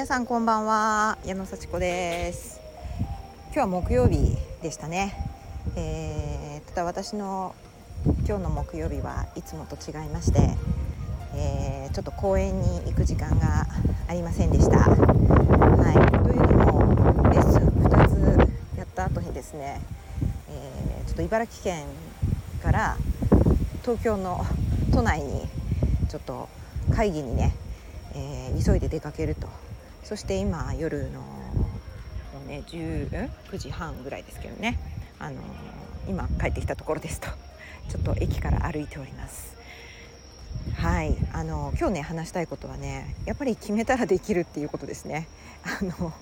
皆さんこんばんは。矢野幸子です。今日は木曜日でしたね、えー、ただ私の今日の木曜日はいつもと違いまして、えー、ちょっと公園に行く時間がありませんでした。はい。というのもレッスン2つやった後にですね、えー、ちょっと茨城県から東京の都内にちょっと会議にね、えー、急いで出かけるとそして今夜のね19時半ぐらいですけどね、あの今帰ってきたところですと ちょっと駅から歩いております。はいあの今日ね話したいことはねやっぱり決めたらできるっていうことですね。あの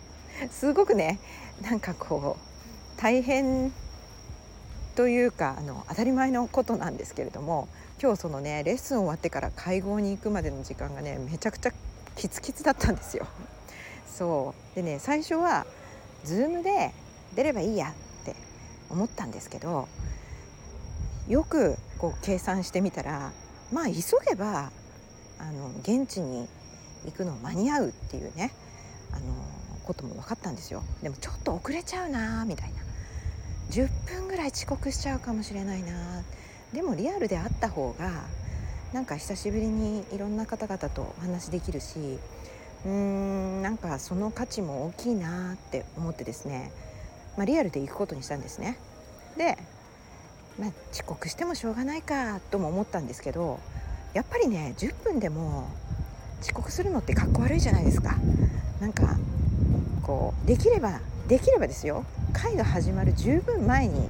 すごくねなんかこう大変というかあの当たり前のことなんですけれども今日そのねレッスン終わってから会合に行くまでの時間がねめちゃくちゃキツキツだったんですよ。そう。でね最初は Zoom で出ればいいやって思ったんですけどよくこう計算してみたらまあ急げばあの現地に行くの間に合うっていうねあのことも分かったんですよ。でもちょっと遅れちゃうなみたいな。10分ぐらい遅刻しちゃうかもしれないな。でもリアルで会った方がなんか久しぶりにいろんな方々とお話できるしうーんなんかその価値も大きいなって思ってですね、まあ、リアルで行くことにしたんですね。で、まあ、遅刻してもしょうがないかとも思ったんですけどやっぱりね10分でも遅刻するのってかっこ悪いじゃないですか。なんかこうできればできればですよ会が始まる十分前に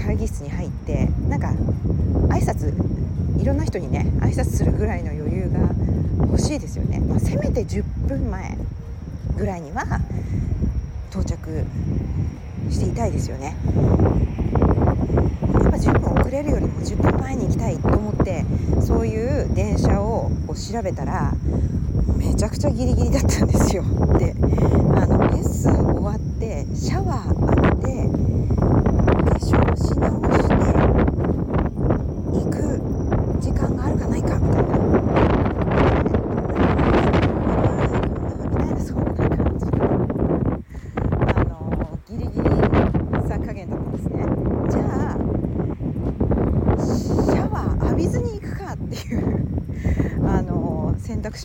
会議室に入ってなんか挨拶いろんな人にね挨拶するぐらいの余裕が欲しいですよね、まあ、せめて10分前ぐらいには到着していたいですよね。やっぱ10分遅れるよりも10分前に行きたいと思ってそういう電車をこう調べたらめちゃくちゃギリギリだったんですよ。であのレッスン終わってシャワー浴びて化粧し直して行く時間があるかないかみたいな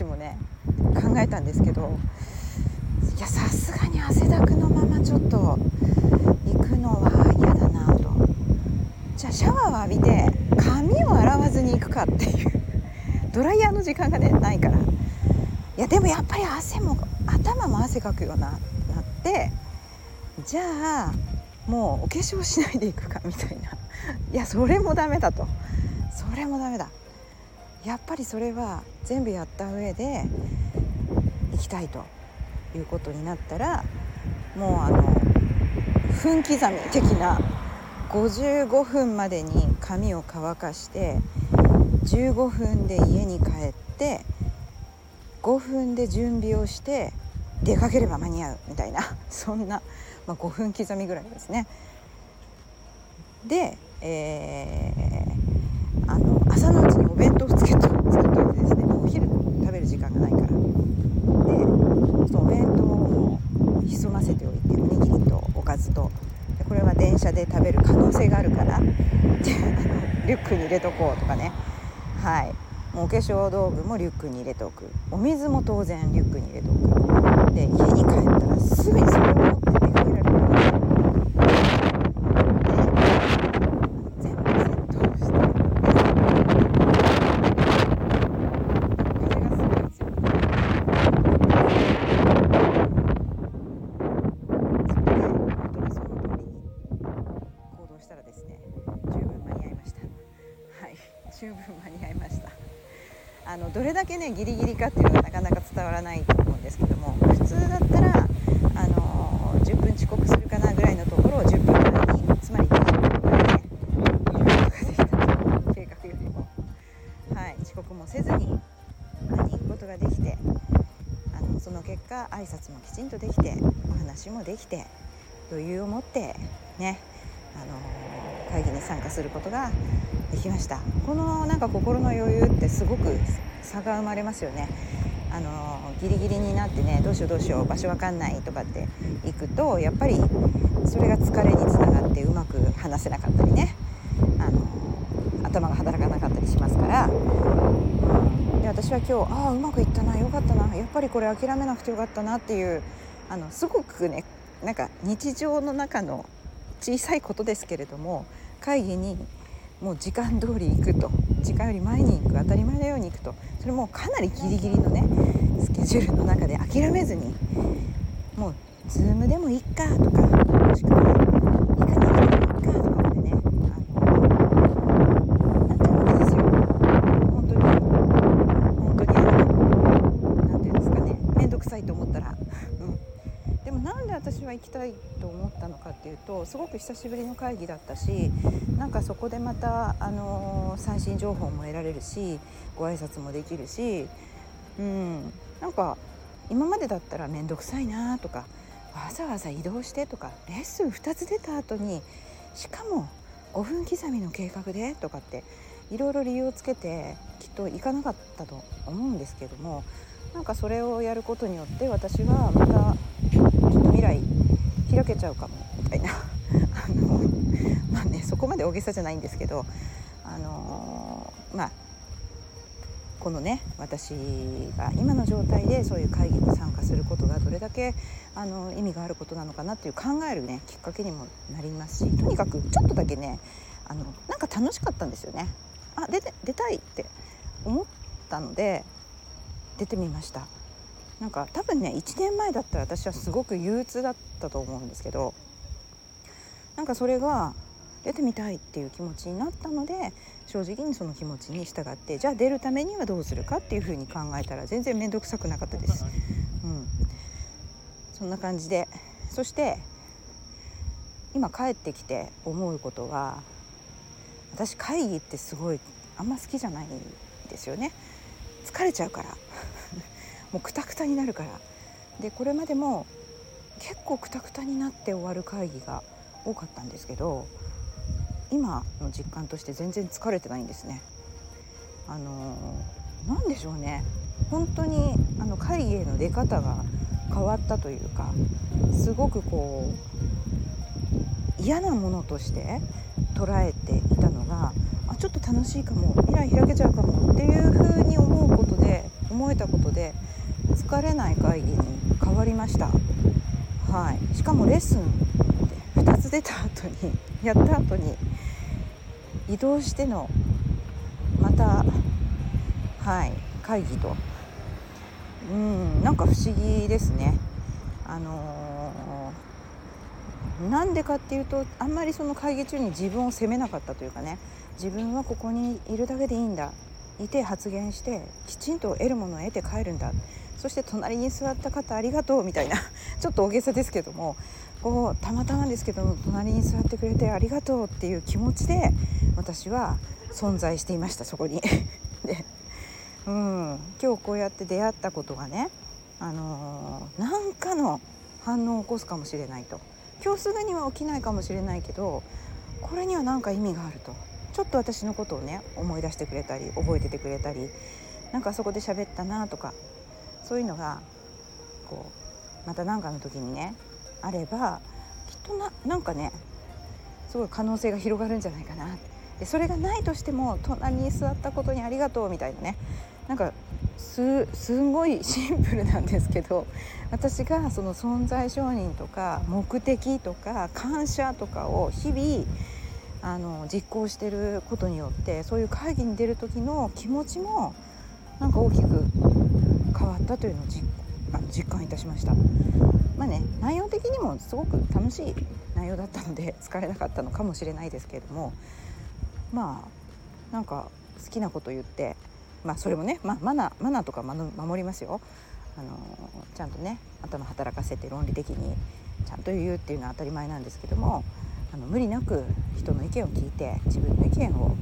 もね考えたんですけどいやさすがに汗だくのままちょっと行くのは嫌だなと。じゃあシャワーを浴びて髪を洗わずに行くかっていうドライヤーの時間がねないから。いやでもやっぱり汗も頭も汗かくようななってじゃあもうお化粧しないでいくかみたいな。いやそれもダメだと。それもダメだ。やっぱりそれは全部やった上で行きたいということになったらもうあの分刻み的な55分までに髪を乾かして15分で家に帰って5分で準備をして出かければ間に合うみたいな そんな、まあ、5分刻みぐらいですね。で、えー、朝のうちにお弁当をつけと作っといてですねお昼食べる時間がないからでそのお弁当を潜ませておいておにぎりとおかずとでこれは電車で食べる可能性があるからリュックに入れとこうとかねはいもうお化粧道具もリュックに入れておくお水も当然リュックに入れておくで家に帰ったらすぐにそれを持って出だけねギリギリかっていうのはなかなか伝わらないと思うんですけども普通だったらあの10分遅刻するかなぐらいのところを10分前につまり20分ぐらいね入れることができたと計画よりもはい遅刻もせずに間に行くことができてあのその結果挨拶もきちんとできてお話もできて余裕を持ってねあの会議に参加することができました。このなんか心の余裕ってすごく差が生まれますよね。あのギリギリになってねどうしようどうしよう場所わかんないとかって行くとやっぱりそれが疲れにつながってうまく話せなかったりねあの頭が働かなかったりしますから、うん、で私は今日ああうまくいったなよかったなやっぱりこれ諦めなくてよかったなっていうあのすごくねなんか日常の中の小さいことですけれども会議にもう時間通り行くと。時間より前に行く当たり前のように行くと。それもかなりギリギリのねスケジュールの中で諦めずにもう Zoom でもいっかとかもしくは行かなくてもいいかとかでねあのなっちゃうわけですよ本当に本当にあの何て言うんですかね面倒くさいと思ったらうんでもなんで私は行きたいと思ったすごく久しぶりの会議だったしなんかそこでまた、あのー、最新情報も得られるしご挨拶もできるし、うん、なんか今までだったら面倒くさいなとかわざわざ移動してとかレッスン2つ出た後にしかも5分刻みの計画でとかっていろいろ理由をつけてきっと行かなかったと思うんですけどもなんかそれをやることによって私はまたきっと未来開けちゃうかも。たいな あのまあねそこまで大げさじゃないんですけどあのまあこのね私が今の状態でそういう会議に参加することがどれだけあの意味があることなのかなっていう考えるねきっかけにもなりますしとにかくちょっとだけねあのなんか楽しかったんですよね。あ出て出たいって思ったので出てみました。なんか多分ね1年前だったら私はすごく憂鬱だったと思うんですけどなんかそれが出てみたいっていう気持ちになったので正直にその気持ちに従ってじゃあ出るためにはどうするかっていうふうに考えたら全然面倒くさくなかったです。うん、そんな感じで。そして今帰ってきて思うことは私会議ってすごいあんま好きじゃないんですよね。疲れちゃうから。もうクタクタになるから。でこれまでも結構クタクタになって終わる会議が多かったんですけど今の実感として全然疲れてないんですね。あの何でしょうね。本当にあの会議への出方が変わったというかすごくこう嫌なものとして捉えていたのがあちょっと楽しいかも未来開けちゃうかもっていうふうに思うことで思えたことで疲れない会議に変わりました。はい。しかもレッスン出た後にやった後に移動してのまたはい会議と。うんなんか不思議ですね。あのー、なんでかっていうとあんまりその会議中に自分を責めなかったというかね。自分はここにいるだけでいいんだ。いて発言してきちんと得るものを得て帰るんだ。そして隣に座った方ありがとうみたいなちょっと大げさですけども。こうたまたまですけど隣に座ってくれてありがとうっていう気持ちで私は存在していましたそこに。で、うん、今日こうやって出会ったことがね、あのー、なんかの反応を起こすかもしれないと。今日すぐには起きないかもしれないけどこれには何か意味があると。ちょっと私のことをね思い出してくれたり覚えててくれたりなんかそこで喋ったなとかそういうのがこうまた何かの時にねあればきっとななんかねすごい可能性が広がるんじゃないかな。でそれがないとしても隣に座ったことにありがとうみたいなね。なんかすすごいシンプルなんですけど 私がその存在承認とか目的とか感謝とかを日々あの実行してることによってそういう会議に出る時の気持ちもなんか大きく変わったというのを実あの実感いたしました。まあね内容的にもすごく楽しい内容だったので疲れなかったのかもしれないですけれどもまあなんか好きなこと言ってまあそれもね、まあ、マナーマナーとか守りますよ。あのちゃんとね頭働かせて論理的にちゃんと言うっていうのは当たり前なんですけどもあの無理なく人の意見を聞いて自分の意見を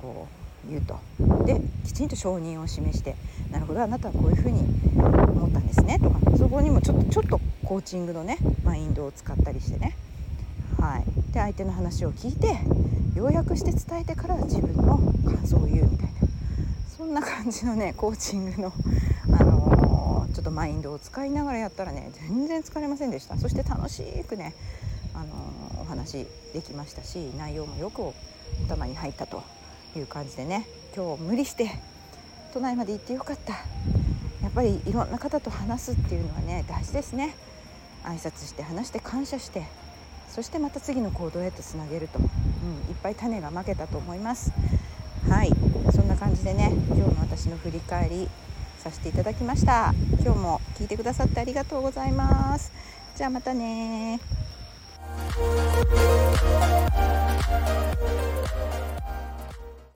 こう言うと。できちんと承認を示してなるほどあなたはこういうふうに思ったんですねとかそこにもちょっとちょっとコーチングのねマインドを使ったりしてね。はい。で相手の話を聞いて要約して伝えてから自分の感想を言うみたいな。そんな感じのねコーチングの、あののちょっとマインドを使いながらやったらね全然疲れませんでした。そして楽しくねあのお話できましたし内容もよく頭に入ったという感じでね今日無理して都内まで行ってよかった。やっぱりいろんな方と話すっていうのはね大事ですね。挨拶して話して感謝してそしてまた次の行動へとつなげると、うん、いっぱい種がまけたと思います。はい。そんな感じでね今日の私の振り返りさせていただきました。今日も聞いてくださってありがとうございます。じゃあまたね